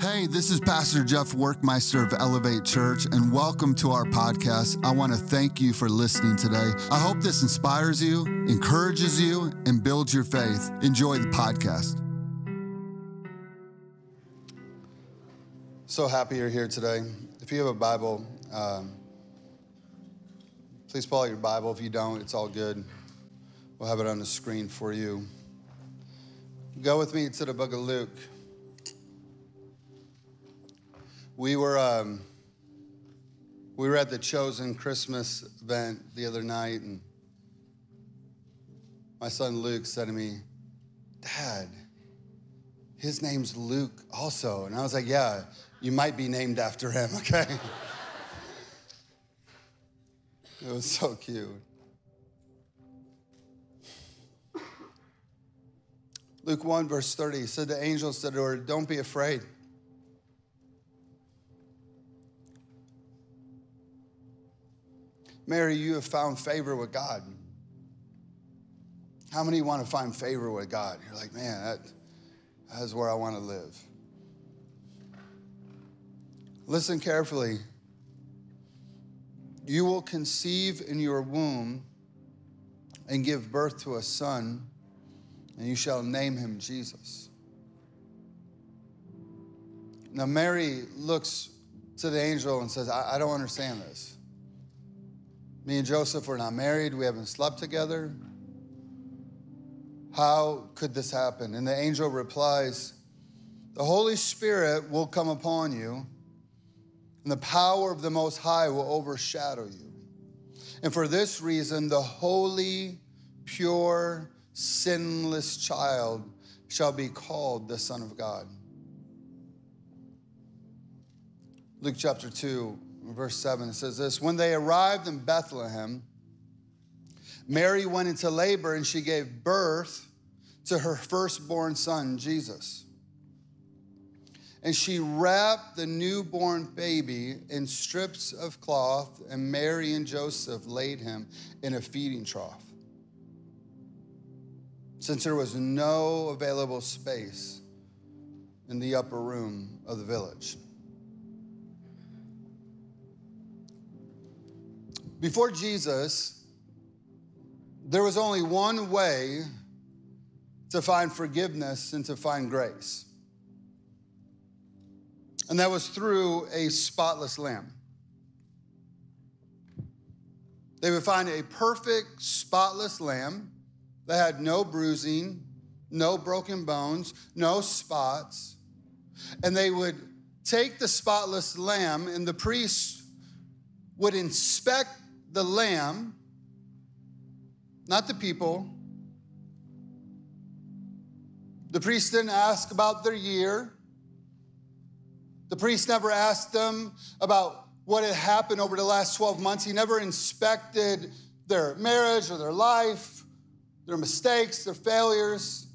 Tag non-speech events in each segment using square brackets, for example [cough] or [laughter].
Hey, this is Pastor Jeff Werkmeister of Elevate Church, and welcome to our podcast. I want to thank you for listening today. I hope this inspires you, encourages you, and builds your faith. Enjoy the podcast. So happy you're here today. If you have a Bible, um, please pull out your Bible. If you don't, it's all good. We'll have it on the screen for you. Go with me to the book of Luke. We were um, we were at the Chosen Christmas event the other night, and my son Luke said to me, "Dad, his name's Luke also," and I was like, "Yeah, you might be named after him." [laughs] Okay. it was so cute. Luke 1, verse 30 said, The angel said to her, Don't be afraid. Mary, you have found favor with God. How many want to find favor with God? You're like, man, that, that's where I want to live. Listen carefully. You will conceive in your womb and give birth to a son, and you shall name him Jesus. Now, Mary looks to the angel and says, I, I don't understand this. Me and Joseph were not married. We haven't slept together. How could this happen? And the angel replies, The Holy Spirit will come upon you, and the power of the Most High will overshadow you. And for this reason, the holy, pure, sinless child shall be called the Son of God. Luke chapter 2, verse 7, it says this When they arrived in Bethlehem, Mary went into labor and she gave birth to her firstborn son, Jesus. And she wrapped the newborn baby in strips of cloth, and Mary and Joseph laid him in a feeding trough. Since there was no available space in the upper room of the village. Before Jesus, there was only one way to find forgiveness and to find grace. And that was through a spotless lamb. They would find a perfect, spotless lamb that had no bruising, no broken bones, no spots. And they would take the spotless lamb, and the priest would inspect the lamb, not the people. The priest didn't ask about their year. The priest never asked them about what had happened over the last 12 months. He never inspected their marriage or their life, their mistakes, their failures.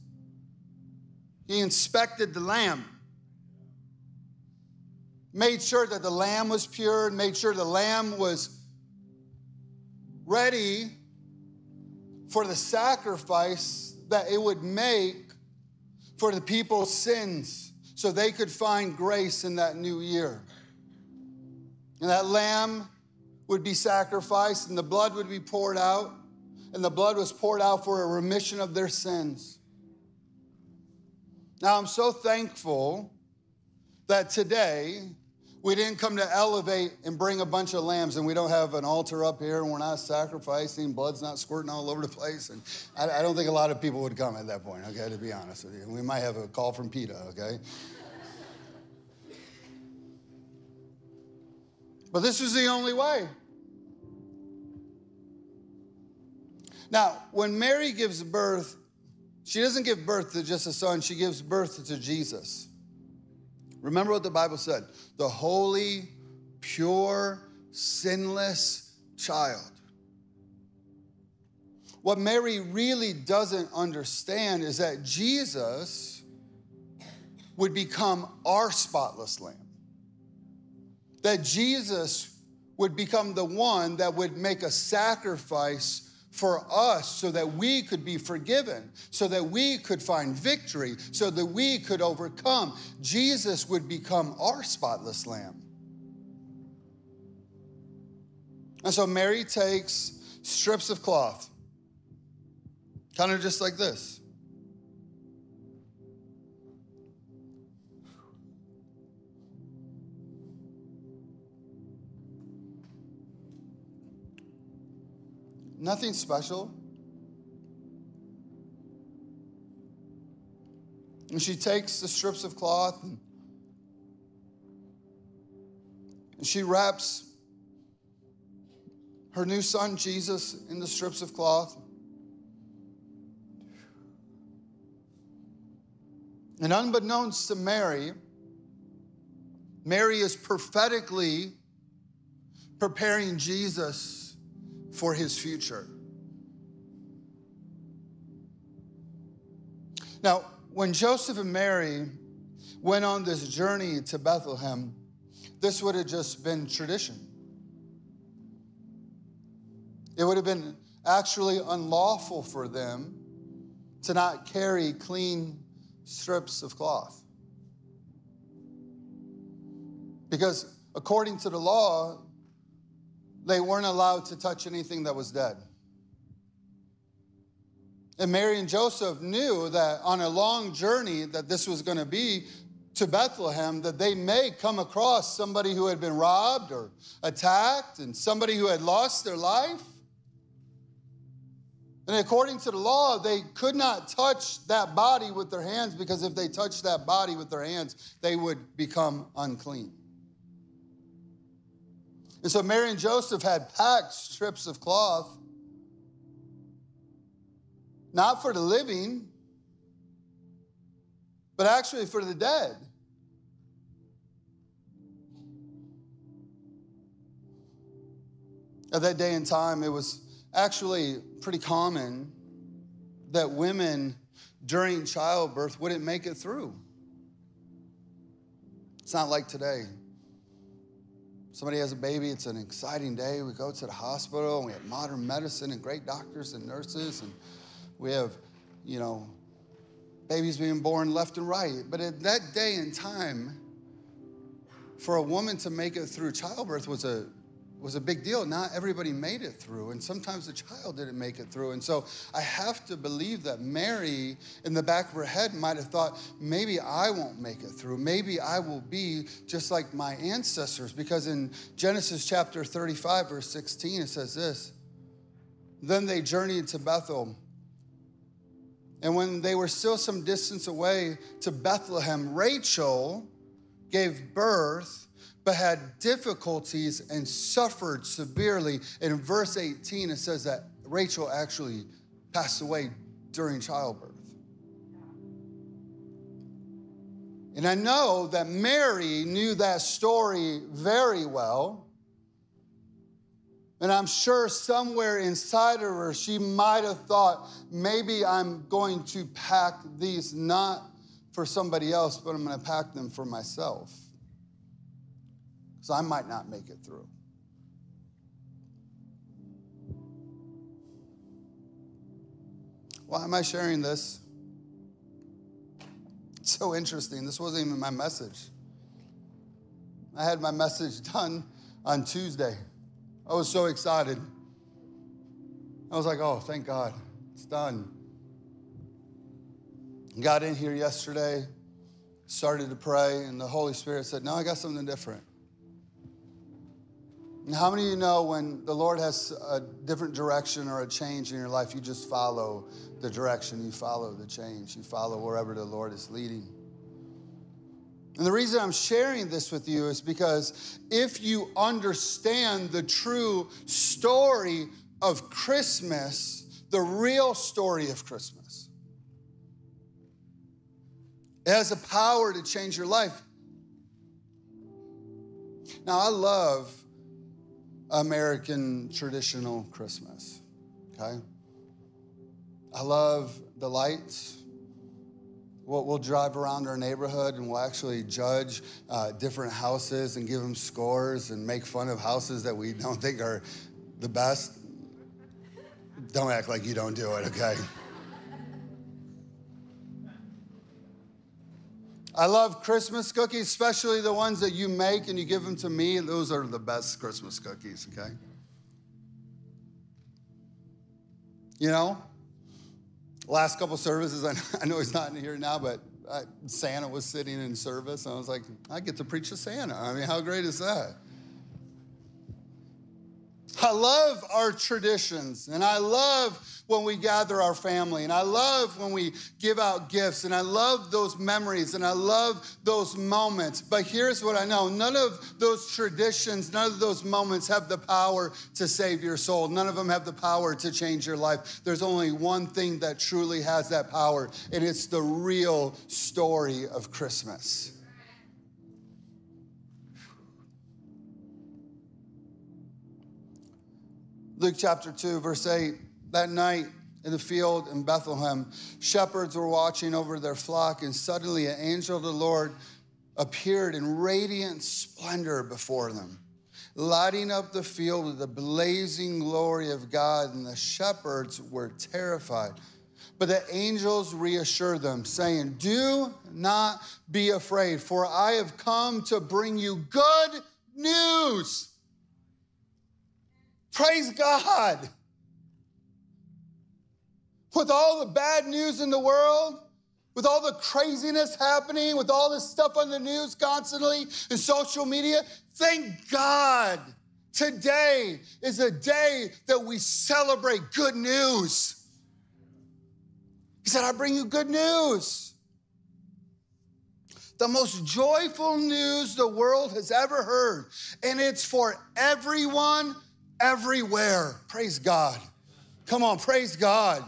He inspected the lamb, made sure that the lamb was pure, and made sure the lamb was ready for the sacrifice that it would make for the people's sins so they could find grace in that new year. And that lamb would be sacrificed and the blood would be poured out, and the blood was poured out for a remission of their sins. Now, I'm so thankful that today we didn't come to elevate and bring a bunch of lambs, and we don't have an altar up here, and we're not sacrificing, blood's not squirting all over the place. And I, I don't think a lot of people would come at that point, okay, to be honest with you. We might have a call from PETA, okay? But this was the only way. Now, when Mary gives birth, she doesn't give birth to just a son, she gives birth to Jesus. Remember what the Bible said the holy, pure, sinless child. What Mary really doesn't understand is that Jesus would become our spotless lamb. That Jesus would become the one that would make a sacrifice for us so that we could be forgiven, so that we could find victory, so that we could overcome. Jesus would become our spotless lamb. And so Mary takes strips of cloth, kind of just like this. Nothing special. And she takes the strips of cloth and, and she wraps her new son Jesus in the strips of cloth. And unbeknownst to Mary, Mary is prophetically preparing Jesus for his future. Now, when Joseph and Mary went on this journey to Bethlehem, this would have just been tradition. It would have been actually unlawful for them to not carry clean strips of cloth. Because according to the law, they weren't allowed to touch anything that was dead. And Mary and Joseph knew that on a long journey that this was going to be to Bethlehem, that they may come across somebody who had been robbed or attacked and somebody who had lost their life. And according to the law, they could not touch that body with their hands because if they touched that body with their hands, they would become unclean. And so Mary and Joseph had packed strips of cloth, not for the living, but actually for the dead. At that day and time, it was actually pretty common that women during childbirth wouldn't make it through. It's not like today. Somebody has a baby, it's an exciting day. We go to the hospital and we have modern medicine and great doctors and nurses, and we have, you know, babies being born left and right. But at that day and time, for a woman to make it through childbirth was a was a big deal. Not everybody made it through, and sometimes the child didn't make it through. And so I have to believe that Mary, in the back of her head, might have thought, maybe I won't make it through. Maybe I will be just like my ancestors. Because in Genesis chapter 35, verse 16, it says this Then they journeyed to Bethel. And when they were still some distance away to Bethlehem, Rachel gave birth but had difficulties and suffered severely. And in verse 18, it says that Rachel actually passed away during childbirth. And I know that Mary knew that story very well. And I'm sure somewhere inside of her, she might have thought, maybe I'm going to pack these not for somebody else, but I'm going to pack them for myself because I might not make it through. Why am I sharing this? It's so interesting. This wasn't even my message. I had my message done on Tuesday. I was so excited. I was like, oh, thank God, it's done. Got in here yesterday, started to pray, and the Holy Spirit said, no, I got something different. How many of you know when the Lord has a different direction or a change in your life, you just follow the direction, you follow the change, you follow wherever the Lord is leading? And the reason I'm sharing this with you is because if you understand the true story of Christmas, the real story of Christmas, it has a power to change your life. Now, I love American traditional Christmas. Okay? I love the lights. We'll, we'll drive around our neighborhood and we'll actually judge uh, different houses and give them scores and make fun of houses that we [laughs] don't think are the best. Don't act like you don't do it, okay? I love Christmas cookies, especially the ones that you make and you give them to me. Those are the best Christmas cookies, okay? You know, last couple services, I know [laughs] he's not in here now, but uh, Santa was sitting in service, and I was like, I get to preach to Santa. I mean, how great is that? I love our traditions, and I love when we gather our family, and I love when we give out gifts, and I love those memories, and I love those moments. But here's what I know none of those traditions, none of those moments have the power to save your soul. None of them have the power to change your life. There's only one thing that truly has that power, and it's the real story of Christmas. Luke chapter 2, verse 8. That night in the field in Bethlehem, shepherds were watching over their flock, and suddenly an angel of the Lord appeared in radiant splendor before them, lighting up the field with the blazing glory of God, and the shepherds were terrified. But the angels reassured them, saying, Do not be afraid, for I have come to bring you good news Praise God. With all the bad news in the world, with all the craziness happening, with all this stuff on the news constantly and social media, thank God today is a day that we celebrate good news. He said, I bring you good news. The most joyful news the world has ever heard, and it's for everyone everywhere. Praise God. Come on, praise God.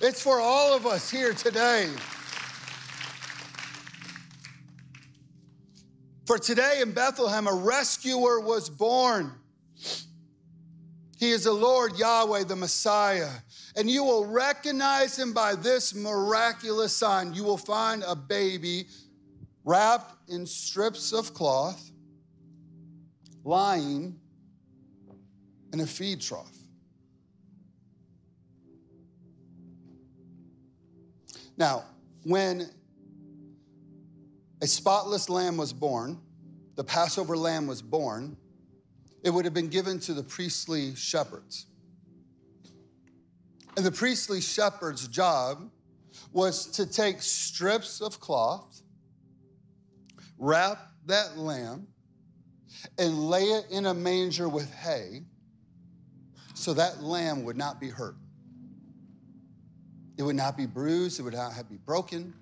It's for all of us here today. For today in Bethlehem, a rescuer was born. He is the Lord Yahweh, the Messiah. And you will recognize him by this miraculous sign. You will find a baby wrapped in strips of cloth, lying in a feed trough. Now, when a spotless lamb was born, the Passover lamb was born, it would have been given to the priestly shepherds. And the priestly shepherd's job was to take strips of cloth, wrap that lamb, and lay it in a manger with hay so that lamb would not be hurt. It would not be bruised, it would not have be broken,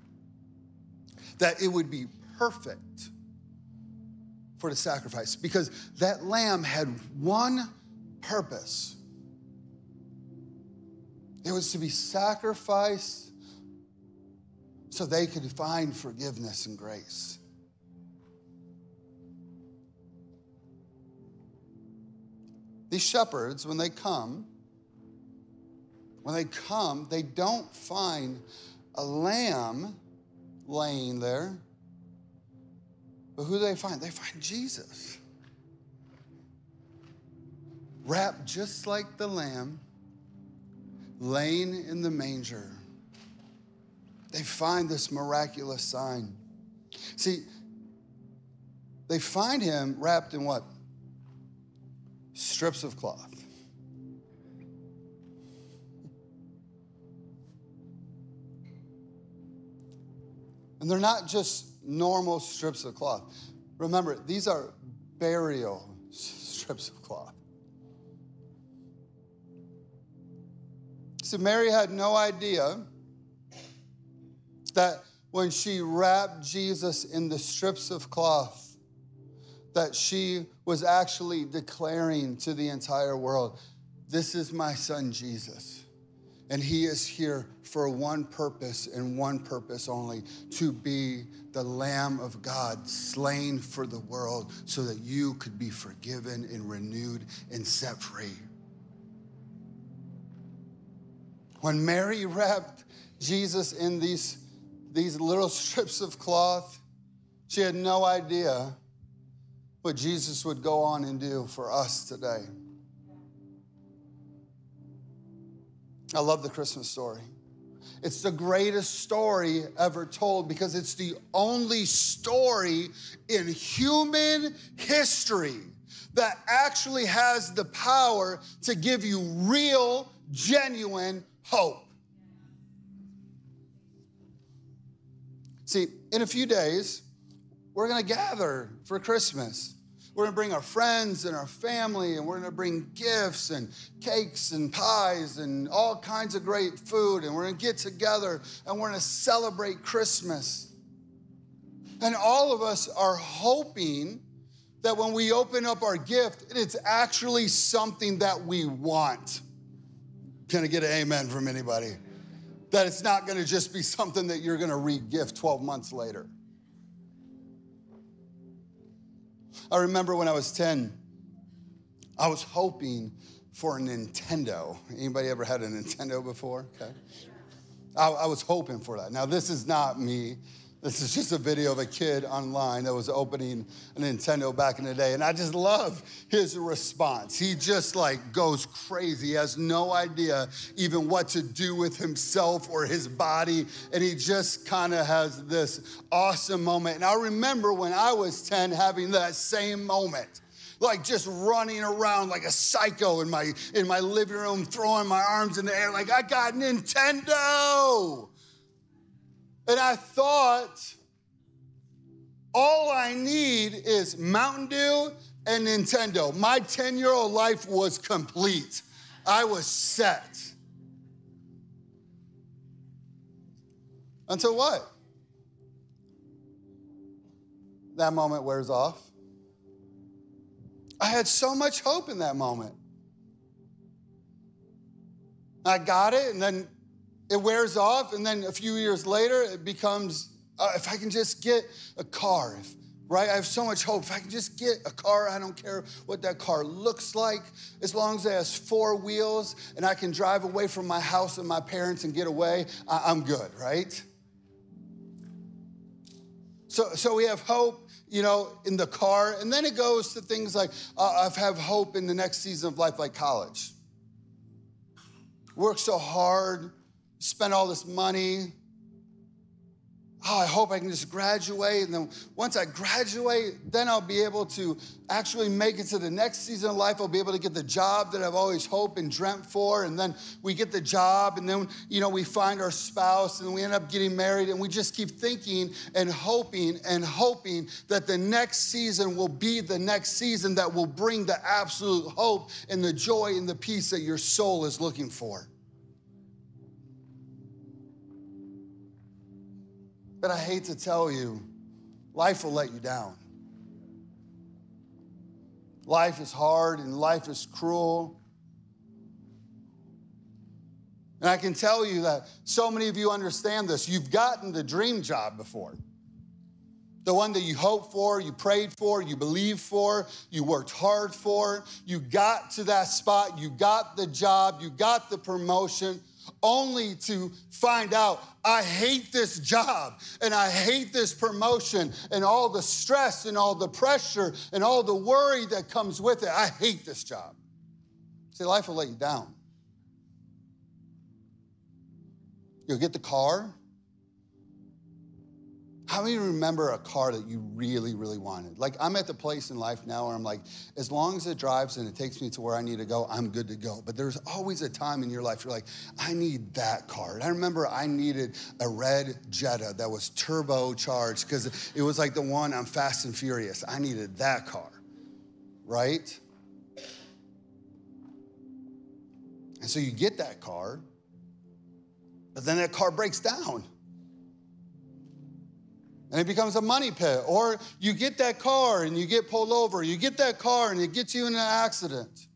that it would be perfect for the sacrifice because that lamb had one purpose it was to be sacrificed so they could find forgiveness and grace. These shepherds, when they come, when they come, they don't find a lamb laying there. But who do they find? They find Jesus. Wrapped just like the lamb, laying in the manger. They find this miraculous sign. See, they find him wrapped in what? Strips of cloth. And they're not just normal strips of cloth. Remember, these are burial strips of cloth. So Mary had no idea that when she wrapped Jesus in the strips of cloth, that she was actually declaring to the entire world this is my son Jesus. And he is here for one purpose and one purpose only to be the Lamb of God, slain for the world, so that you could be forgiven and renewed and set free. When Mary [laughs] wrapped Jesus in these, these little strips of cloth, she had no idea what Jesus would go on and do for us today. I love the Christmas story. It's the greatest story ever told because it's the only story in human history that actually has the power to give you real, genuine hope. See, in a few days, we're gonna gather for Christmas. We're gonna bring our friends and our family, and we're gonna bring gifts and cakes and pies and all kinds of great food, and we're gonna get together and we're gonna celebrate Christmas. And all of us are hoping that when we open up our gift, it's actually something that we want. Can I get an amen from anybody? That it's not gonna just be [laughs] something that you're gonna re gift 12 months later. I remember when I was 10, I was hoping for a Nintendo. Anybody ever had a Nintendo before? Okay. I, I was hoping for that. Now, this is not me this is just a video of a kid online that was opening a Nintendo back in the day. And I just love his response. He just like goes crazy. He has no idea even what to do with himself or his body. And he just kind of has this awesome moment. And I remember when I was 10 having that same moment like just running around like a psycho in my in my living room, throwing my arms in the air, like I got Nintendo. And I thought, all I need is Mountain Dew and Nintendo. My 10 year old life was complete. I was set. Until what? That moment wears off. I had so much hope in that moment. I got it, and then it wears off, and then a few years later, it becomes uh, if I can just get a car, if, right? I have so much hope. If I can just get a car, I don't care what that car looks like, as long as it has four wheels and I can drive away from my house and my parents and get away, I- I'm good, right? So, so we have hope, you know, in the car, and then it goes to things like uh, I have hope in the next season of life, like college. Work so hard, spend all this money. Oh, I hope I can just graduate. And then once I graduate, then I'll be able to actually make it to the next season of life. I'll be able to get the job that I've always hoped and dreamt for. And then we get the job, and then, you know, we find our spouse, and we end up getting married. And we just keep thinking and hoping and hoping that the next season will be the next season that will bring the absolute hope and the joy and the peace that your soul is looking for. But I hate to tell you, life will let you down. Life is hard and life is cruel. And I can tell you that so many of you understand this. You've gotten the dream job before. The one that you hoped for, you prayed for, you believed for, you worked hard for. You got to that spot, you got the job, you got the promotion, only to find out I hate this job and I hate this promotion and all the stress and all the pressure and all the worry that comes with it. I hate this job. See, life will let you down. You'll get the car, how many remember a car that you really, really wanted? Like, I'm at the place in life now where I'm like, as long as it drives and it takes me to where I need to go, I'm good to go. But there's always a time in your life you're like, I need that car. And I remember I needed a red Jetta that was turbocharged because it was like the one on Fast and Furious. I needed that car, right? And so you get that car, but then that car breaks down and it becomes a money pit. Or you get that car and you get pulled over. You get that car and it gets you in an accident.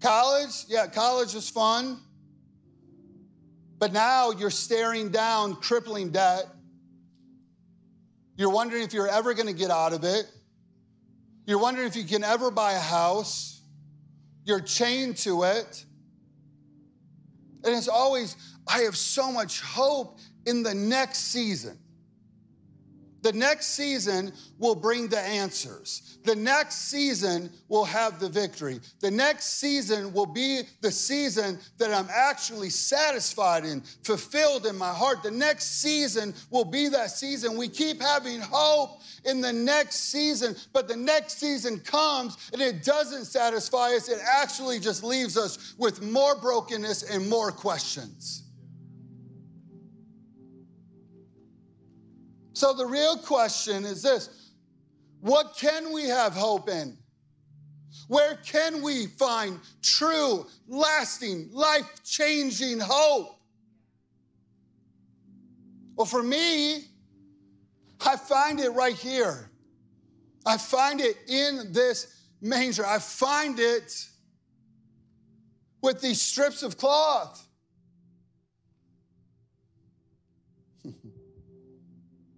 College, yeah, college is fun. But now you're staring down crippling debt. You're wondering if you're ever going to get out of it. You're wondering if you can ever buy a house. You're chained to it. And it's always, I have so much hope in the next season The next season will bring the answers. The next season will have the victory. The next season will be the season that I'm actually satisfied and fulfilled in my heart. The next season will be that season. We keep having hope in the next season, but the next season comes and it doesn't satisfy us. It actually just leaves us with more brokenness and more questions. So the real question is this what can we have hope in? Where can we find true, lasting, life changing hope? Well, for me, I find it right here. I find it in this manger. I find it with these strips of cloth.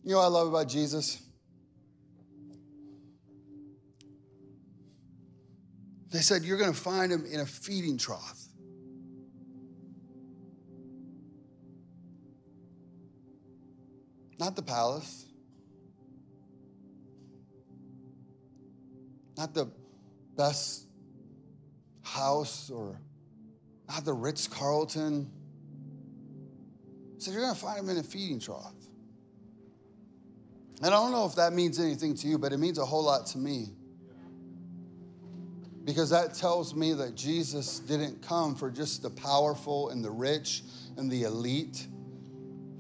You know what I love about Jesus? They said, You're going to find him in a feeding trough. Not the palace, not the best house or not the Ritz Carlton. Said, You're going to find him in a feeding trough. And I don't know if that means anything to you, but it means a whole lot to me. Because that tells me that Jesus didn't come for just the powerful and the rich and the elite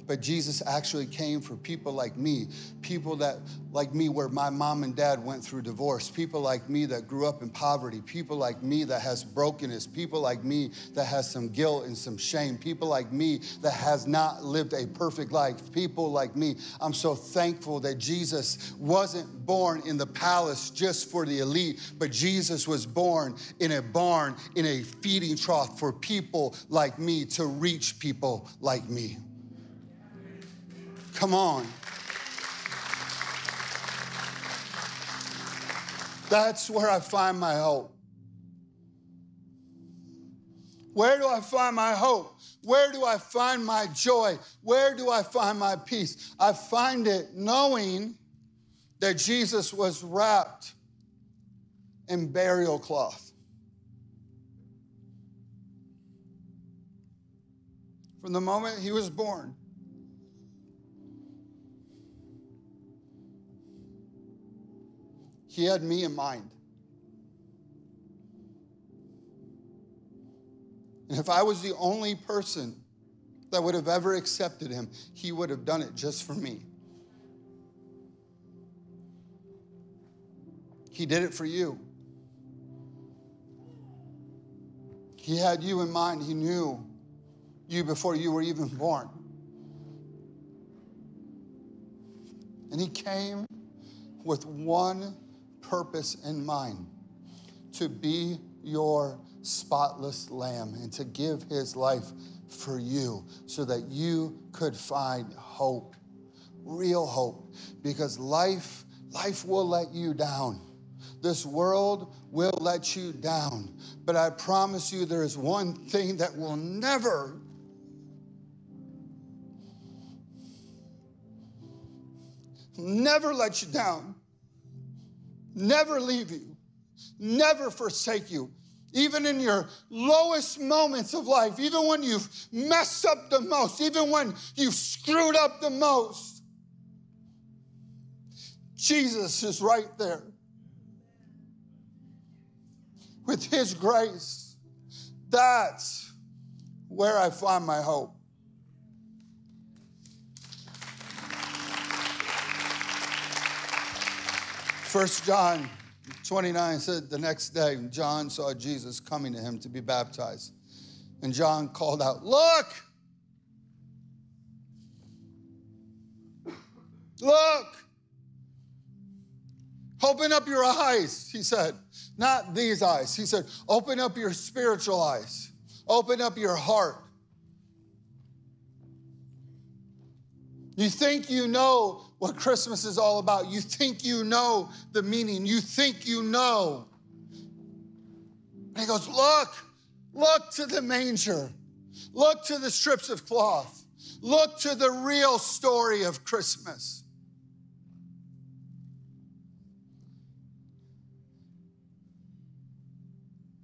but Jesus actually came for people like me, people that like me where my mom and dad went through divorce, people like me that grew up in poverty, people like me that has brokenness, people like me that has some guilt and some shame, people like me that has not lived a perfect life, people like me. I'm so thankful that Jesus wasn't born in the palace just for the elite, but Jesus was born in a barn, in a feeding trough for people like me to reach people like me. Come on. That's where I find my hope. Where do I find my hope? Where do I find my joy? Where do I find my peace? I find it knowing that Jesus was wrapped in burial cloth. From the moment he was born, He had me in mind. And if I was the only person that would have ever accepted him, he would have done it just for me. He did it for you. He had you in mind. He knew you before you were even born. And he came with one purpose in mind to be your spotless lamb and to give his life for you so that you could find hope real hope because life life will let you down. This world will let you down. But i promise you there is one thing that will never never let you down never leave you, never forsake you. Even in your lowest moments of life, even when you've messed up the most, even when you've screwed up the most, Jesus is right there with His grace. That's where I find my hope. First John 29 said the next day, John saw Jesus coming to him to be baptized. And John called out, Look! Look! Open up your eyes, he said. Not these eyes. He said, Open up your spiritual eyes. Open up your heart. You think you know what Christmas is all about. You think you know the meaning, you think you know. And he goes, Look, look to the manger, look to the strips of cloth, look to the real story of Christmas.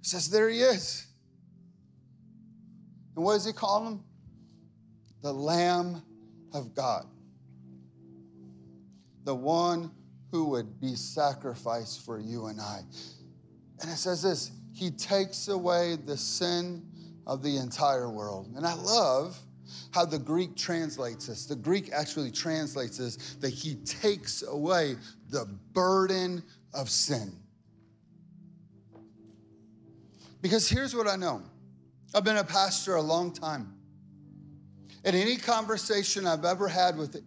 He says, There he is. And what does he call him? The Lamb of God. The one who would be sacrificed for you and I. And it says this He takes away the sin of the entire world. And I love how the Greek translates this. The Greek actually translates this that He takes away the burden of sin. Because here's what I know I've been a pastor a long time. And any conversation I've ever had with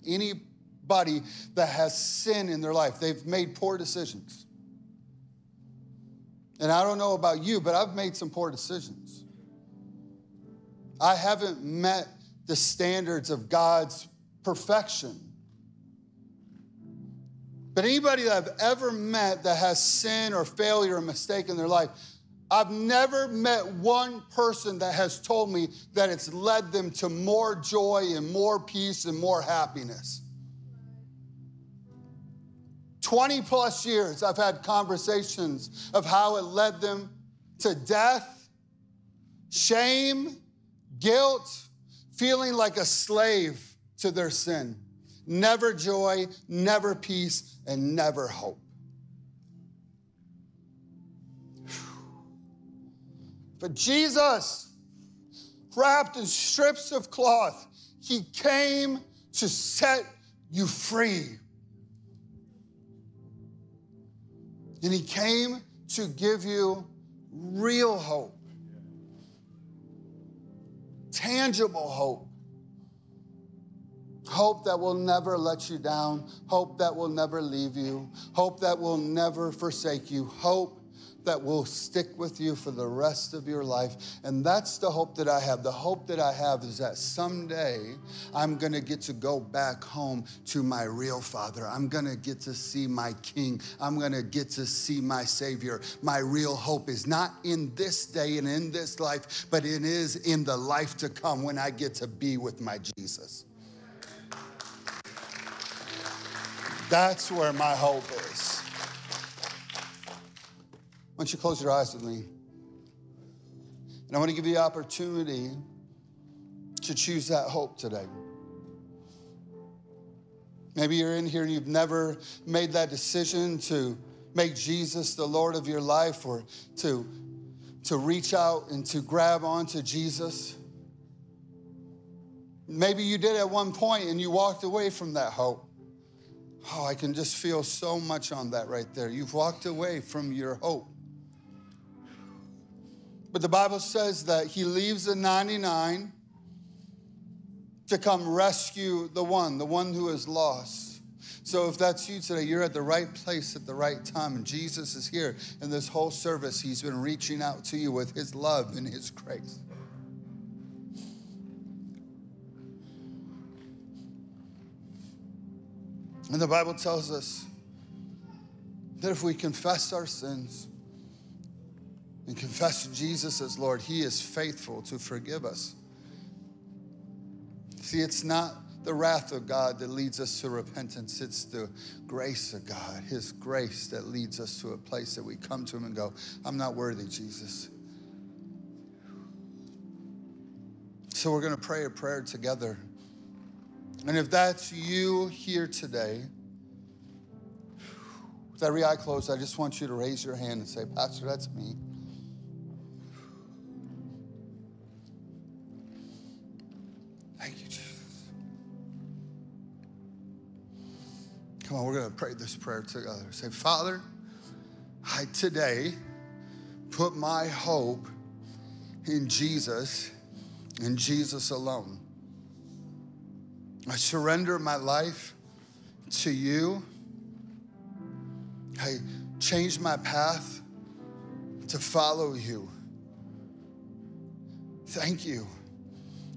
anybody that has sin in their life, they've made poor decisions. And I don't know about you, but I've made some poor decisions. I haven't met the standards of God's perfection. But anybody that I've ever met that has sin or failure or mistake in their life, I've never met one person that has told me that it's led them to more joy and more peace and more happiness. 20 plus years, I've had conversations of how it led them to death, shame, guilt, feeling like a slave to their sin. Never joy, never peace, and never hope. But Jesus, wrapped in strips of cloth, he came to set you free. And he came to give you real hope, tangible hope. Hope that will never let you down. Hope that will never leave you. Hope that will never forsake you. Hope that will stick with you for the rest of your life. And that's the hope that I have. The hope that I have is that someday I'm going to get to go back home to my real father. I'm going to get to see my king. I'm going to get to see my savior. My real hope is not in this day and in this life, but it is in the life to come when I get to be with my Jesus. That's where my hope is. Why don't you close your eyes with me? And I want to give you the opportunity to choose that hope today. Maybe you're in here and you've never made that decision to make Jesus the Lord of your life or to, to reach out and to grab onto Jesus. Maybe you did at one point and you walked away from that hope. Oh, I can just feel so much on that right there. You've walked away from your hope. But the Bible says that he leaves the 99 to come rescue the one, the one who is lost. So if that's you today, you're at the right place at the right time. And Jesus is here. In this whole service, he's been reaching out to you with his love and his grace. And the Bible tells us that if we confess our sins, and confess Jesus as Lord, He is faithful to forgive us. See, it's not the wrath of God that leads us to repentance, it's the grace of God, His grace that leads us to a place that we come to Him and go, I'm not worthy, Jesus. So we're going to pray a prayer together. And if that's you here today, with every eye closed, I just want you to raise your hand and say, Pastor, that's me. Come on, we're going to pray this prayer together. Say, Father, I today put my hope in Jesus and Jesus alone. I surrender my life to you. I change my path to follow you. Thank you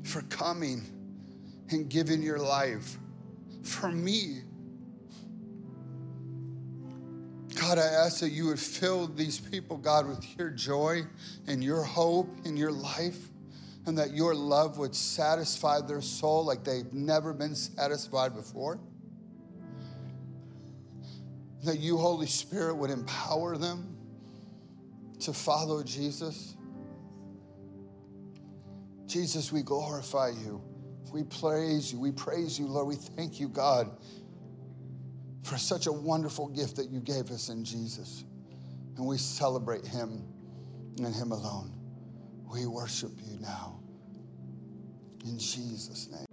for coming and giving your life for me God, I ask that you would fill these people, God, with your joy and your hope in your life, and that your love would satisfy their soul like they've never been satisfied before. That you, Holy Spirit, would empower them to follow Jesus. Jesus, we glorify you. We praise you. We praise you, Lord. We thank you, God, for such a wonderful gift that you gave us in Jesus. And we celebrate him and him alone. We worship you now. In Jesus' name.